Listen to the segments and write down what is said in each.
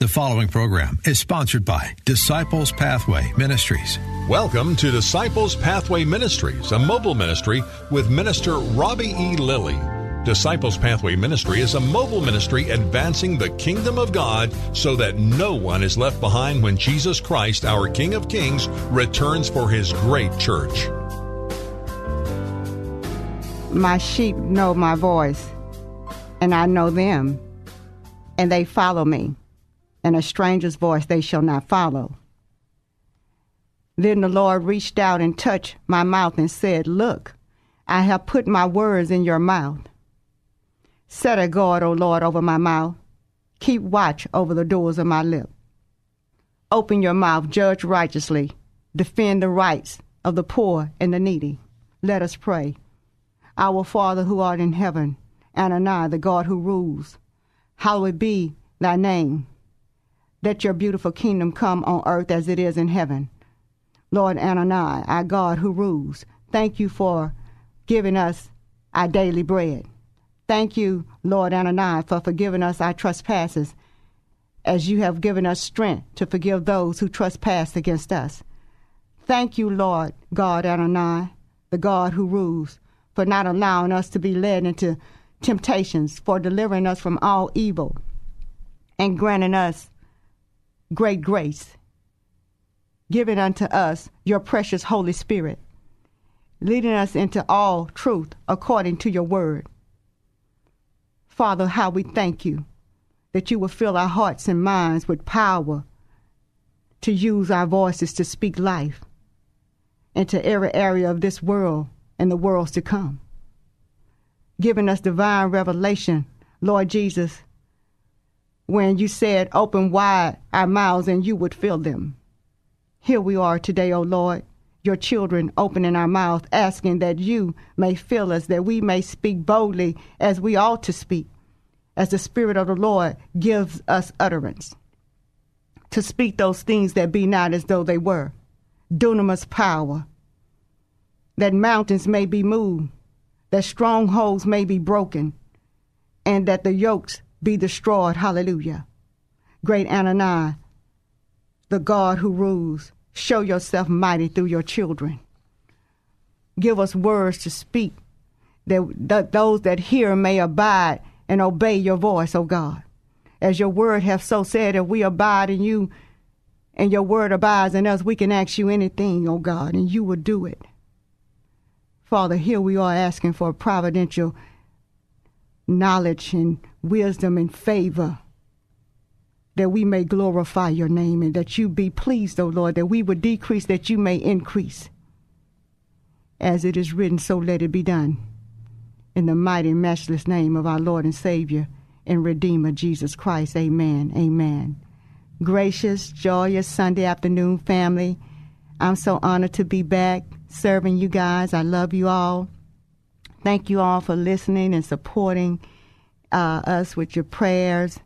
The following program is sponsored by Disciples Pathway Ministries. Welcome to Disciples Pathway Ministries, a mobile ministry with Minister Robbie E. Lilly. Disciples Pathway Ministry is a mobile ministry advancing the kingdom of God so that no one is left behind when Jesus Christ, our King of Kings, returns for his great church. My sheep know my voice, and I know them, and they follow me and a stranger's voice they shall not follow. Then the Lord reached out and touched my mouth and said, Look, I have put my words in your mouth. Set a guard, O Lord, over my mouth. Keep watch over the doors of my lip. Open your mouth, judge righteously, defend the rights of the poor and the needy. Let us pray. Our Father who art in heaven, Adonai, the God who rules, hallowed be thy name. Let your beautiful kingdom come on earth as it is in heaven. Lord Anani, our God who rules, thank you for giving us our daily bread. Thank you, Lord Anani, for forgiving us our trespasses, as you have given us strength to forgive those who trespass against us. Thank you, Lord God Anani, the God who rules, for not allowing us to be led into temptations, for delivering us from all evil, and granting us great grace, giving unto us your precious Holy Spirit, leading us into all truth according to your word. Father, how we thank you that you will fill our hearts and minds with power to use our voices to speak life into every area of this world and the worlds to come. Giving us divine revelation, Lord Jesus, when you said, Open wide our mouths and you would fill them. Here we are today, O Lord, your children opening our mouth, asking that you may fill us, that we may speak boldly as we ought to speak, as the Spirit of the Lord gives us utterance. To speak those things that be not as though they were. Dunamis power. That mountains may be moved, that strongholds may be broken, and that the yokes be destroyed. Hallelujah. Great Anani, the God who rules, show yourself mighty through your children. Give us words to speak that, that those that hear may abide and obey your voice, O God. As your word hath so said, if we abide in you and your word abides in us, we can ask you anything, O God, and you will do it. Father, here we are asking for a providential knowledge and wisdom and favor that we may glorify your name and that you be pleased, O Lord, that we would decrease, that you may increase. As it is written, so let it be done. In the mighty, and matchless name of our Lord and Savior and Redeemer, Jesus Christ. Amen. Amen. Gracious, joyous Sunday afternoon family. I'm so honored to be back serving you guys. I love you all. Thank you all for listening and supporting uh, us with your prayers,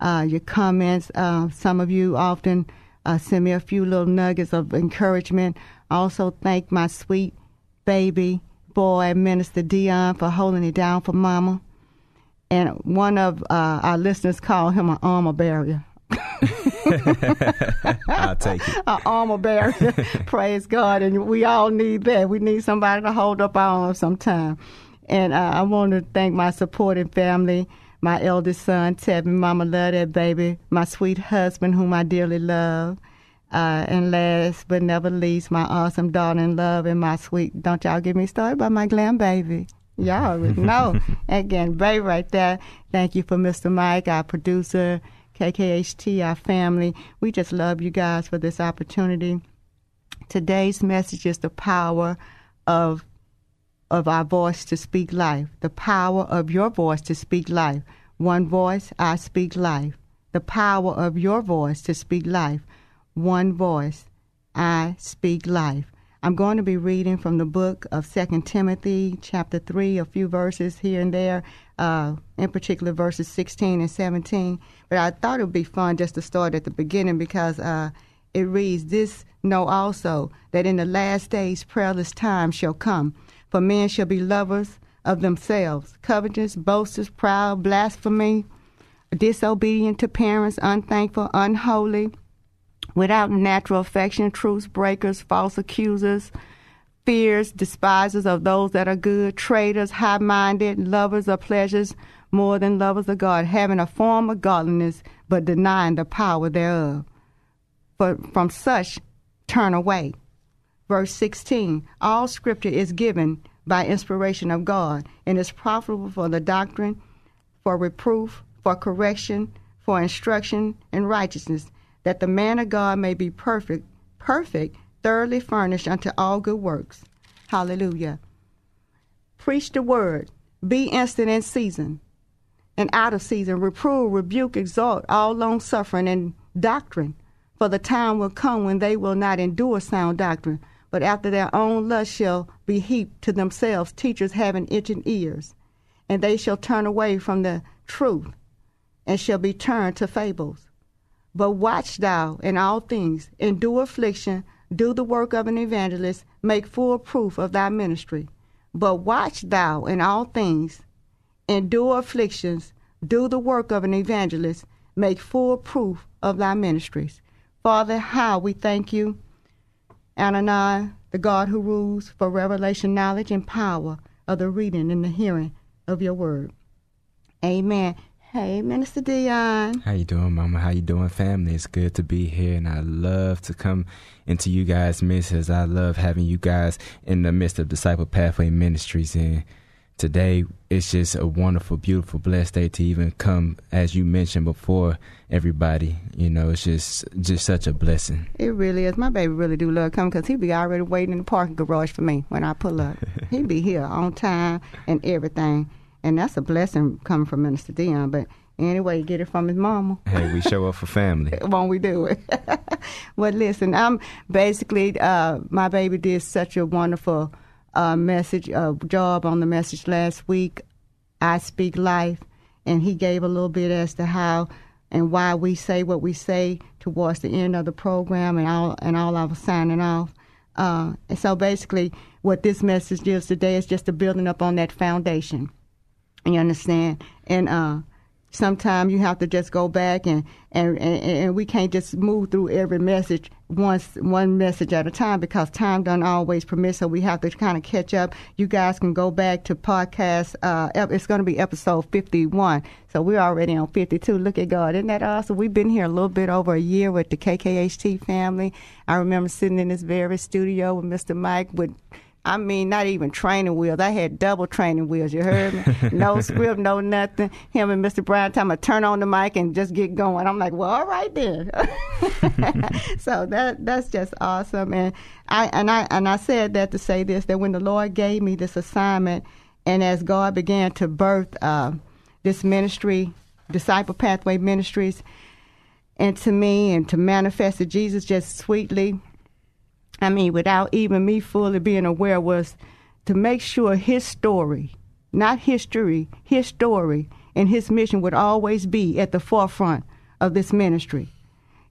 uh, your comments. Uh, some of you often uh, send me a few little nuggets of encouragement. I also thank my sweet baby boy, Minister Dion, for holding it down for Mama. And one of uh, our listeners called him an armor bearer. I'll take it. An armor bearer. Praise God. And we all need that. We need somebody to hold up our arms sometime. And uh, I want to thank my supporting family, my eldest son, Tevin, Mama love that baby, my sweet husband, whom I dearly love. Uh, and last but never least, my awesome daughter in love and my sweet, don't y'all get me started by my glam baby. Y'all already know. Again, baby right there. Thank you for Mr. Mike, our producer, KKHT, our family. We just love you guys for this opportunity. Today's message is the power of of our voice to speak life, the power of your voice to speak life. One voice, I speak life. the power of your voice to speak life. One voice, I speak life. I'm going to be reading from the book of Second Timothy, chapter 3, a few verses here and there, uh, in particular verses 16 and 17. But I thought it would be fun just to start at the beginning because uh, it reads, This know also that in the last days prayerless times shall come, for men shall be lovers of themselves, covetous, boasters, proud, blasphemy, disobedient to parents, unthankful, unholy without natural affection, truth breakers, false accusers, fears, despisers of those that are good, traitors, high minded, lovers of pleasures more than lovers of God, having a form of godliness, but denying the power thereof. For from such turn away. Verse 16 All scripture is given by inspiration of God and is profitable for the doctrine, for reproof, for correction, for instruction in righteousness that the man of God may be perfect, perfect, thoroughly furnished unto all good works. Hallelujah. Preach the word, be instant in season and out of season, reprove, rebuke, exhort, all long suffering and doctrine. For the time will come when they will not endure sound doctrine, but after their own lust shall be heaped to themselves teachers having itching ears, and they shall turn away from the truth, and shall be turned to fables. But watch thou in all things, endure affliction, do the work of an evangelist, make full proof of thy ministry. But watch thou in all things, endure afflictions, do the work of an evangelist, make full proof of thy ministries. Father, how we thank you, Ananiah, the God who rules, for revelation, knowledge, and power of the reading and the hearing of your word. Amen. Hey, Minister Dion. How you doing, Mama? How you doing, family? It's good to be here, and I love to come into you guys' midst as I love having you guys in the midst of Disciple Pathway Ministries. And today, it's just a wonderful, beautiful, blessed day to even come, as you mentioned before, everybody. You know, it's just just such a blessing. It really is. My baby really do love coming because he be already waiting in the parking garage for me when I pull up. he be here on time and everything and that's a blessing coming from Minister Dion. But anyway, get it from his mama. Hey, we show up for family. Won't we do it? well, listen, I'm basically uh, my baby did such a wonderful uh, message uh, job on the message last week. I speak life, and he gave a little bit as to how and why we say what we say towards the end of the program, and all and all I was signing off. Uh, and so basically, what this message is today is just a building up on that foundation. You understand? And uh, sometimes you have to just go back and, and, and, and, we can't just move through every message once one message at a time because time doesn't always permit. So we have to kind of catch up. You guys can go back to podcast uh, it's going to be episode 51 so we're already on 52 look at god. Isn't that awesome? We've been here a little bit over a year with the kkht family. I remember sitting in this very studio with mr mike with I mean, not even training wheels. I had double training wheels. You heard me? No script, no nothing. Him and Mr. Brown time I turn on the mic and just get going. I'm like, well, all right then. so that that's just awesome. And I and I and I said that to say this that when the Lord gave me this assignment, and as God began to birth uh, this ministry, Disciple Pathway Ministries, into me and to manifest Jesus just sweetly I mean, without even me fully being aware, was to make sure his story, not history, his story and his mission would always be at the forefront of this ministry.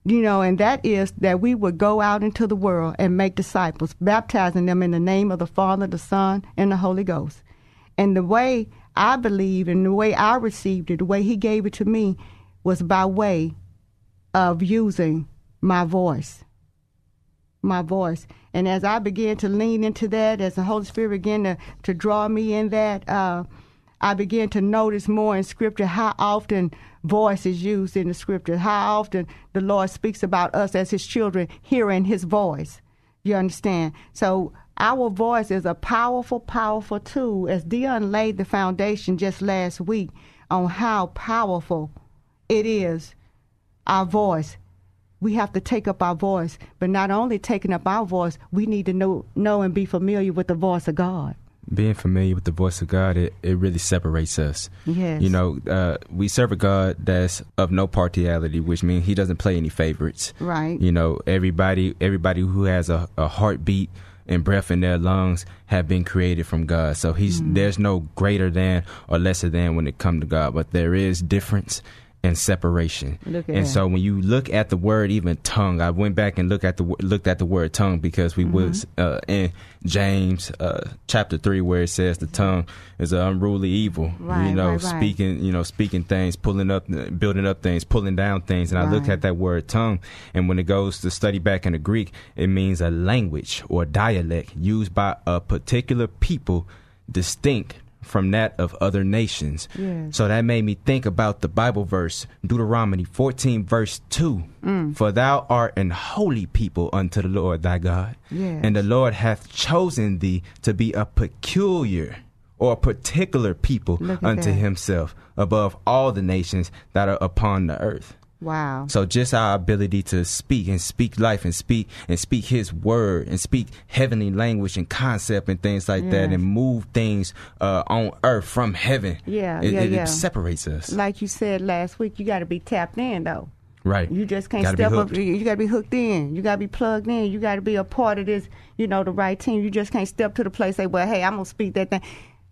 You know, and that is that we would go out into the world and make disciples, baptizing them in the name of the Father, the Son, and the Holy Ghost. And the way I believe and the way I received it, the way He gave it to me, was by way of using my voice my voice. And as I began to lean into that, as the Holy Spirit began to, to draw me in that, uh, I began to notice more in Scripture how often voice is used in the Scripture, how often the Lord speaks about us as His children hearing His voice. You understand? So our voice is a powerful, powerful tool. As Dion laid the foundation just last week on how powerful it is, our voice we have to take up our voice. But not only taking up our voice, we need to know know and be familiar with the voice of God. being familiar with the voice of God, it, it really separates us. Yes. You know, uh, we serve a God that's of no partiality, which means He doesn't play any favorites. Right. You know, everybody everybody who has a, a heartbeat and breath in their lungs have been created from God. So He's Mm. there's no greater than or lesser than when it comes to God, but there is difference and separation. And that. so when you look at the word even tongue, I went back and looked at the looked at the word tongue because we was Mm-hmm. uh, in James uh, chapter three where it says the tongue is an unruly evil. Right, you know, right, right. speaking you know speaking things, pulling up, building up things, pulling down things. And I looked at that word tongue, and when it goes to study back in the Greek, it means a language or dialect used by a particular people, distinct from that of other nations. Yes. So that made me think about the Bible verse, Deuteronomy 14, verse 2. Mm. For thou art an holy people unto the Lord thy God. Yes. And the Lord hath chosen thee to be a peculiar or a particular people unto that. himself above all the nations that are upon the earth. Wow. So just our ability to speak and speak life and speak and speak His word and speak heavenly language and concept and things like that and move things uh, on earth from heaven. Yeah, it, yeah, it, yeah. it separates us. like you said last week, you got to be tapped in though. right. You just can't Gotta step up. You, got to be hooked in. You got to be plugged in. You got to be a part of this. You know, the right team. You just can't step to the place say, "Well, hey, I'm gonna speak that thing."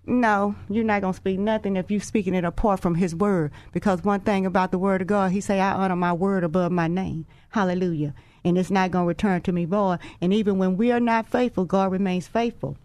No, you're not gonna speak nothing if you're speaking it apart from His word. Because one thing about the word of God, He say, "I honor my word above my name." Hallelujah. And it's not gonna return to me void. And even when we are not faithful, God remains faithful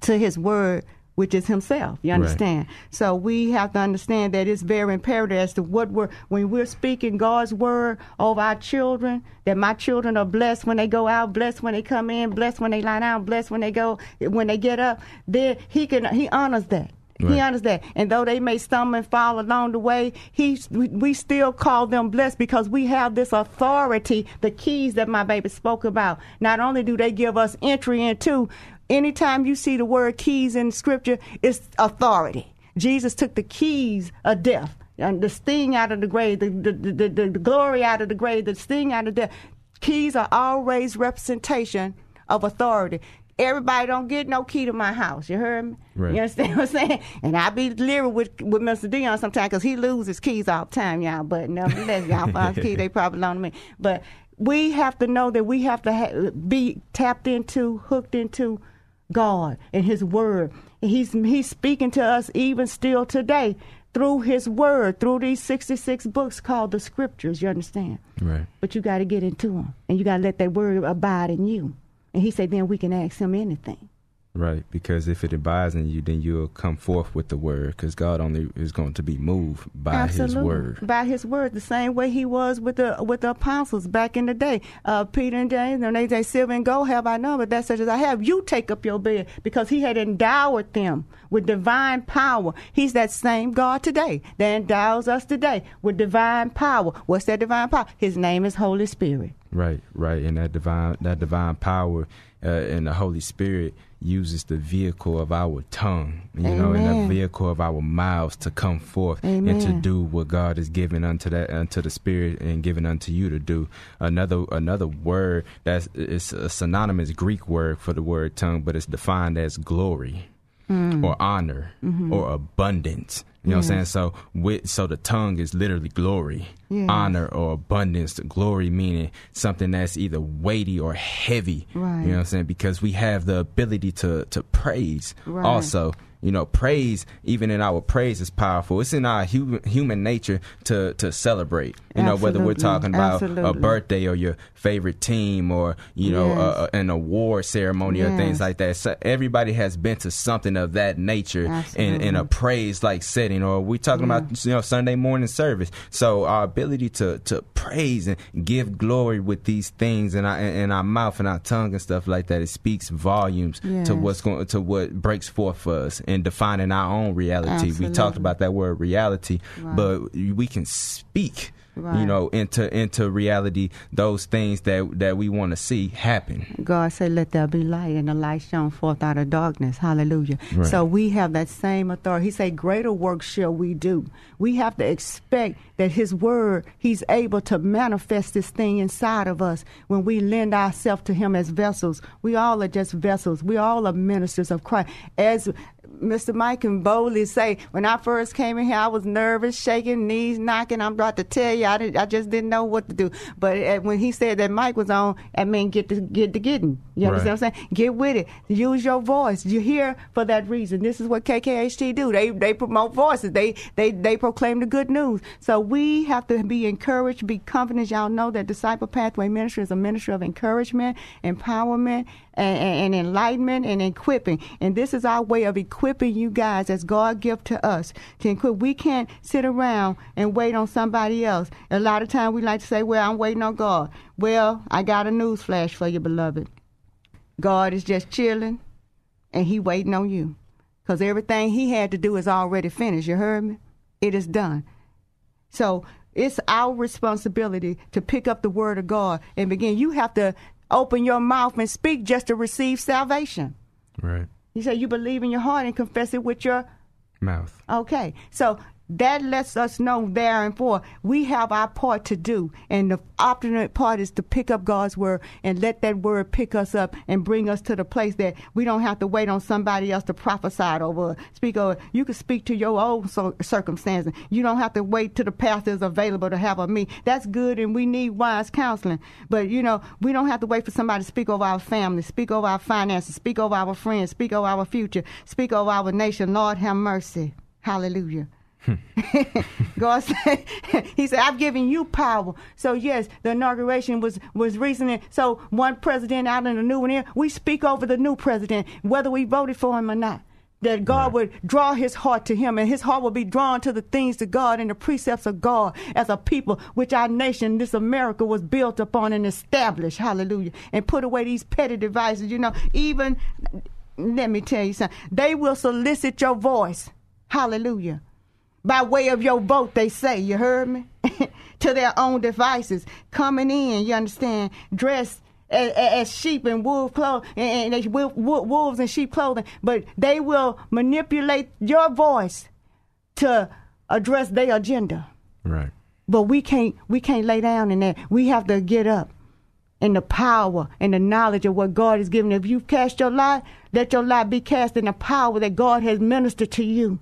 to his word which is himself you Right. understand so we have to understand that it's very imperative as to what we're when we're speaking god's word over our children that my children are blessed when they go out blessed when they come in blessed when they lie down blessed when they go when they get up then he can he honors that He Right. honors that, and though they may stumble and fall along the way, he we still call them blessed because we have this authority, the keys that my baby spoke about. Not only do they give us entry into, anytime you see the word keys in Scripture, it's authority. Jesus took the keys of death and the sting out of the grave, the the, the, the, glory out of the grave, the sting out of death. Keys are always representation of authority. Everybody don't get no key to my house. You heard me? Right. You understand what I'm saying? And I be lyrical with with Mr. Dion sometimes because he loses keys all the time, y'all. But nevertheless, y'all find his key, they probably belong to me. But we have to know that we have to ha- be tapped into, hooked into God and His Word. And He's He's speaking to us even still today through His Word, through these 66 books called the Scriptures. You understand? Right. But you got to get into them, and you got to let that Word abide in you. And He said, then we can ask Him anything. Right, because if it abides in you, then you'll come forth with the word, because God only is going to be moved by His word. By his word, the same way he was with the with the apostles back in the day. Uh, Peter and James, and they say, Silver and gold have I none, but that such as I have. You take up your bed because he had endowed them with divine power. He's that same God today that endows us today with divine power. What's that divine power? His name is Holy Spirit. Right, right, and that divine that divine power uh, and the Holy Spirit uses the vehicle of our tongue, you know, and the vehicle of our mouths to come forth and to do what God has given unto that unto the Spirit and given unto you to do. Another another word that's it's a synonymous Greek word for the word tongue, but it's defined as glory. Hmm. Or honor, mm-hmm. or abundance. You know what I'm saying? Mm. So, with, so the tongue is literally glory, Yes. honor, or abundance. The glory meaning something that's either weighty or heavy. Right. You know what I'm saying? Because we have the ability to to praise. Right. Also, you know, praise even in our praise is powerful. It's in our human human nature to to celebrate. You know, whether we're talking about a birthday or your favorite team or you know Yes. uh, an award ceremony or things like that. So everybody has been to something of that nature in, in a praise like setting. Or we're talking about you know Sunday morning service. So our ability to to praise and give glory with these things in our in our mouth and our tongue and stuff like that, it speaks volumes Yes. to what's going to what breaks forth for us in defining our own reality. We talked about that word reality, Right. but we can speak Right. you know, into into reality those things that that we want to see happen. God said, Let there be light, and the light shone forth out of darkness. Hallelujah. Right. So we have that same authority. He said, Greater work shall we do. We have to expect that His word, He's able to manifest this thing inside of us when we lend ourselves to Him as vessels. We all are just vessels. We all are ministers of Christ. As Mr. Mike can boldly say, when I first came in here, I was nervous, shaking, knees knocking. I'm about to tell you, I, did, I just didn't know what to do. But uh, when he said that Mike was on, I mean, get to get to getting. You understand what I'm saying? Get with it. Use your voice. You're here for that reason. This is what KKHT do. They they promote voices. They they they proclaim the good news. So we have to be encouraged, be confident. Y'all know that Disciple Pathway Ministry is a ministry of encouragement, empowerment, and, and, and enlightenment and equipping. And this is our way of equipping you guys as God give to us to equip. We can't sit around and wait on somebody else. A lot of time we like to say, "Well, I'm waiting on God." Well, I got a news flash for you, beloved. God is just chilling, and He waiting on you, because everything He had to do is already finished. You heard me? It is done. So it's our responsibility to pick up the word of God and begin. You have to open your mouth and speak just to receive salvation. Right. You say you believe in your heart and confess it with your Mouth. Okay, so that lets us know there and for we have our part to do, and the opposite part is to pick up God's word and let that word pick us up and bring us to the place that we don't have to wait on somebody else to prophesy over, speak over. You can speak to your own so- circumstances. You don't have to wait till the pastor is available to have a meeting. That's good, and we need wise counseling. But you know, we don't have to wait for somebody to speak over our family, speak over our finances, speak over our friends, speak over our future, speak over our nation. Lord, have mercy. Hallelujah. Hmm. God said, He said, I've given you power. So yes, the inauguration was was recent. So one president out and a new one in. We speak over the new president, whether we voted for him or not. That God would draw his heart to him, and his heart will be drawn to the things of God and the precepts of God as a people, which our nation, this America, was built upon and established. Hallelujah. And put away these petty devices. You know, even let me tell you something. They will solicit your voice. Hallelujah by way of your vote, they say, you heard me? to their own devices, coming in, you understand, dressed as, as sheep in wolf clothes, and, and they wolf, wolves in sheep clothing, but they will manipulate your voice to address their agenda. Right. But we can't we can't lay down in that. We have to get up in the power and the knowledge of what God has given. If you've cast your lot, let your lot be cast in the power that God has ministered to you.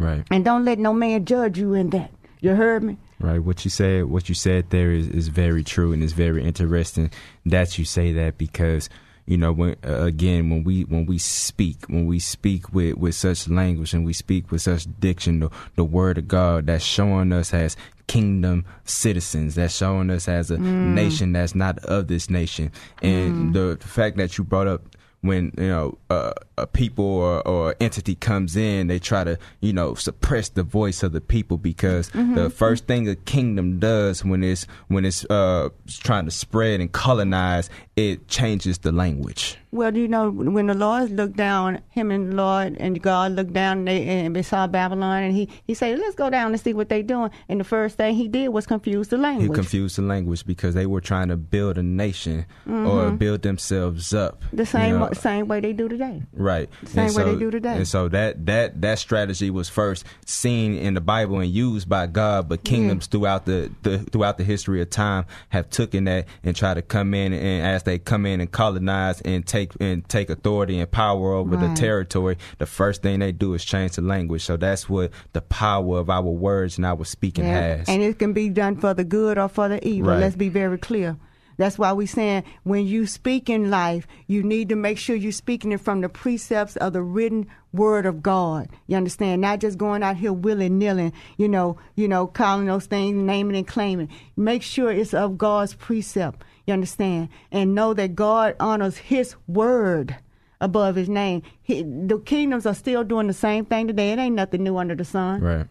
Right. And don't let no man judge you in that. You heard me? Right. What you said, what you said there is, is very true and it's very interesting that you say that because you know when uh, again when we when we speak when we speak with with such language and we speak with such diction the, the word of God that's showing us as kingdom citizens that's showing us as a nation that's not of this nation and the, the fact that you brought up when you know uh, a people or, or entity comes in, they try to you know suppress the voice of the people because the first thing a kingdom does when it's when it's uh, trying to spread and colonize, it changes the language. Well, you know, when the Lord looked down, him and the Lord and God looked down and they, and they saw Babylon, and he, he said, let's go down and see what they're doing. And the first thing he did was confuse the language. He confused the language because they were trying to build a nation or build themselves up. the you same know? same way they do today. Right. Same And way they do today. And so that that that strategy was first seen in the Bible and used by God, but kingdoms throughout the, the throughout the history of time have taken that and try to come in and as they come in and colonize and take and take authority and power over the territory, the first thing they do is change the language. So that's what the power of our words and our speaking Yeah. has. And it can be done for the good or for the evil. Right. Let's be very clear. That's why we're saying when you speak in life, you need to make sure you're speaking it from the precepts of the written word of God. You understand? Not just going out here willy nilly, you know, you know, calling those things, naming and claiming. Make sure it's of God's precept. You understand? And know that God honors His word above His name. He, the kingdoms are still doing the same thing today. It ain't nothing new under the sun right.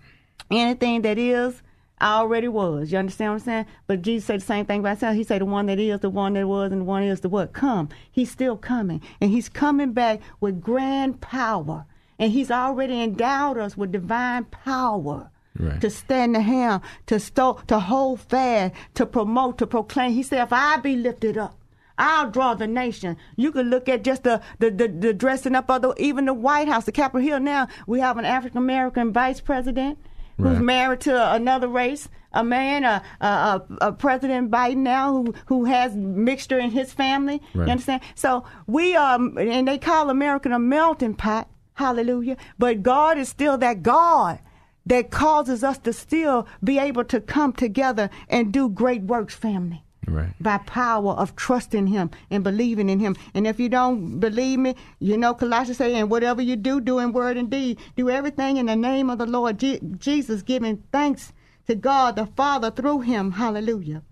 anything that is already was. You understand what I'm saying? But Jesus said the same thing about himself. He said the one that is, the one that was, and the one is the what? Come. He's still coming. And he's coming back with grand power. And he's already endowed us with divine power. Right. to stand the hand, to sto- to hold fast, to promote, to proclaim. He said, if I be lifted up, I'll draw the nation. You can look at just the, the, the, the dressing up of the, even the White House, the Capitol Hill now. We have an African American vice president who's married to another race, a man, a, a, a, a President Biden now who, who has mixture in his family. Right. You understand? So we are, and they call America a melting pot. Hallelujah. But God is still that God that causes us to still be able to come together and do great works, family. Right. By power of trusting Him and believing in Him. And if you don't believe me, you know Colossians say, and whatever you do, do in word and deed, do everything in the name of the Lord Je- Jesus, giving thanks to God the Father through Him. Hallelujah.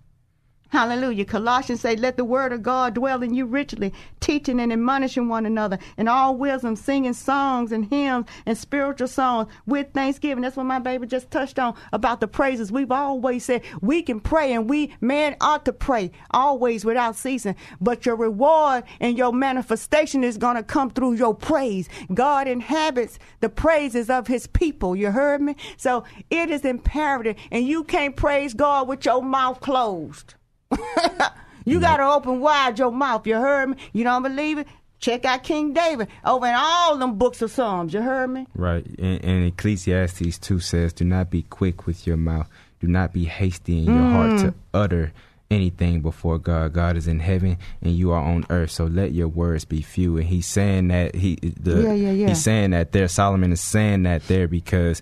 Hallelujah. Colossians say, let the word of God dwell in you richly, teaching and admonishing one another in all wisdom, singing songs and hymns and spiritual songs with thanksgiving. That's what my baby just touched on about the praises. We've always said we can pray and we, man, ought to pray always without ceasing. But your reward and your manifestation is going to come through your praise. God inhabits the praises of his people. You heard me? So it is imperative. And you can't praise God with your mouth closed. you got to open wide your mouth. You heard me? You don't believe it? Check out King David over in all them books of Psalms. You heard me? Right. And, and Ecclesiastes 2 says, Do not be quick with your mouth. Do not be hasty in your heart to mm. utter anything before God. God is in heaven and you are on earth. So let your words be few. And he's saying that he the Yeah, yeah, yeah. he's saying that there Solomon is saying that there because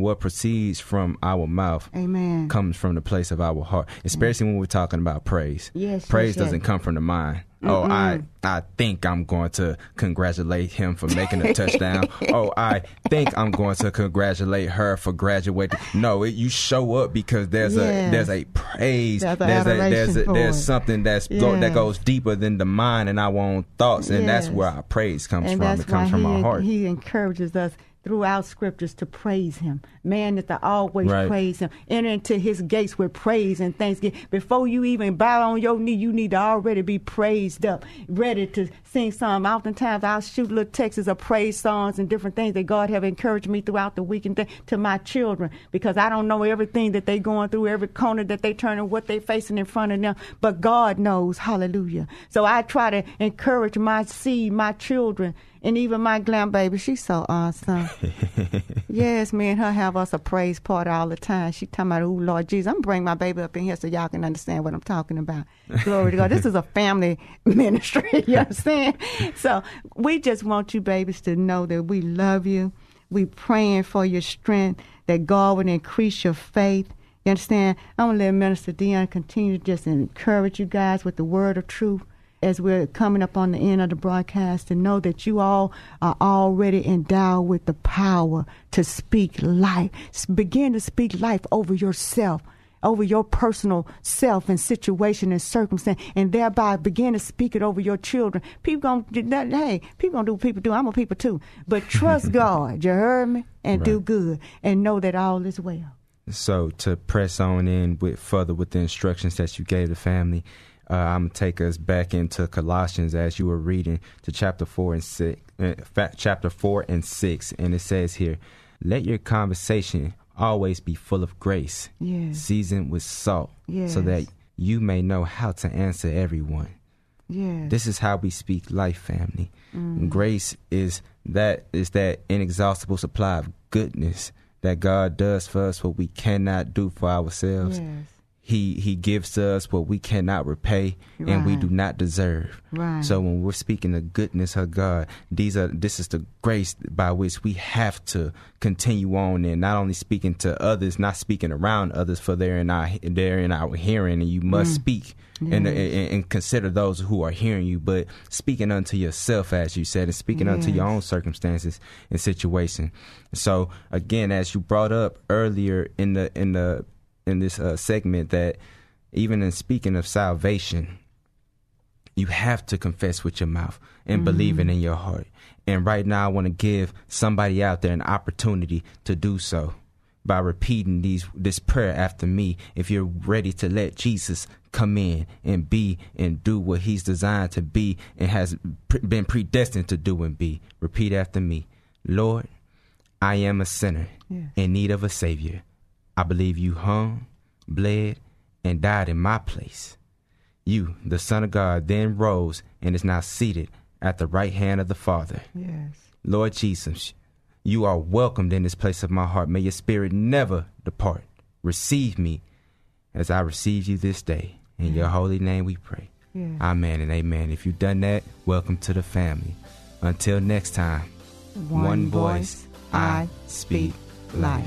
what proceeds from our mouth Amen. comes from the place of our heart, especially when we're talking about praise. Yes, praise yes, yes. doesn't come from the mind. Oh, I I think I'm going to congratulate him for making a touchdown. oh, I think I'm going to congratulate her for graduating. No, it, you show up because there's Yes. a there's a praise. There's a there's a there's adoration a, for there's it. something that's go, that goes deeper than the mind and our own thoughts, and that's where our praise comes and from. It comes from he, our heart. he encourages us throughout scriptures to praise him. Man is to always Right. praise him. Enter into his gates with praise and thanksgiving. Before you even bow on your knee, you need to already be praised up, ready to sing some. Oftentimes I'll shoot little texts of praise songs and different things that God have encouraged me throughout the week and th- to my children because I don't know everything that they going through, every corner that they turn and what they facing in front of them. But God knows. Hallelujah. So I try to encourage my seed, my children, and even my glam baby. She's so awesome. yes, me and her have us a praise party all the time. She talking about, oh Lord Jesus, I'm gonna bring my baby up in here so y'all can understand what I'm talking about. Glory to God. This is a family ministry. You understand? So we just want you babies to know that we love you. We praying for your strength, that God would increase your faith. You understand? I'm gonna let Minister Dion continue to just encourage you guys with the word of truth as we're coming up on the end of the broadcast and know that you all are already endowed with the power to speak life. Begin to speak life over yourself, over your personal self and situation and circumstance, and thereby begin to speak it over your children. People gonna hey, people gonna do what people do. I'm a people too, but trust God. You heard me, and do good, and know that all is well. So to press on in with further with the instructions that you gave the family, uh, I'm gonna take us back into Colossians as you were reading to chapter four and six, uh, chapter four and six, and it says here, "Let your conversation always be full of grace, Yes. seasoned with salt, so that you may know how to answer everyone." Yeah. This is how we speak life, family. Mm. Grace is that is that inexhaustible supply of goodness that God does for us what we cannot do for ourselves. Yes. He he gives to us what we cannot repay and we do not deserve. Right. So when we're speaking the goodness of God, these are this is the grace by which we have to continue on and not only speaking to others, not speaking around others, for they're in our they're in our hearing, and you must mm. speak and, and and consider those who are hearing you, but speaking unto yourself, as you said, and speaking unto your own circumstances and situation. So again, as you brought up earlier in the in the in this uh, segment, that even in speaking of salvation, you have to confess with your mouth and believe it in your heart. And right now, I want to give somebody out there an opportunity to do so by repeating these this prayer after me. If you're ready to let Jesus come in and be and do what He's designed to be and has pre- been predestined to do and be, repeat after me. Lord, I am a sinner Yes. in need of a Savior. I believe you hung, bled, and died in my place. You, the Son of God, then rose and is now seated at the right hand of the Father. Yes. Lord Jesus, you are welcomed in this place of my heart. May your spirit never depart. Receive me as I receive you this day. In your holy name we pray. Yes. Amen and amen. If you've done that, welcome to the family. Until next time, One voice, I speak life.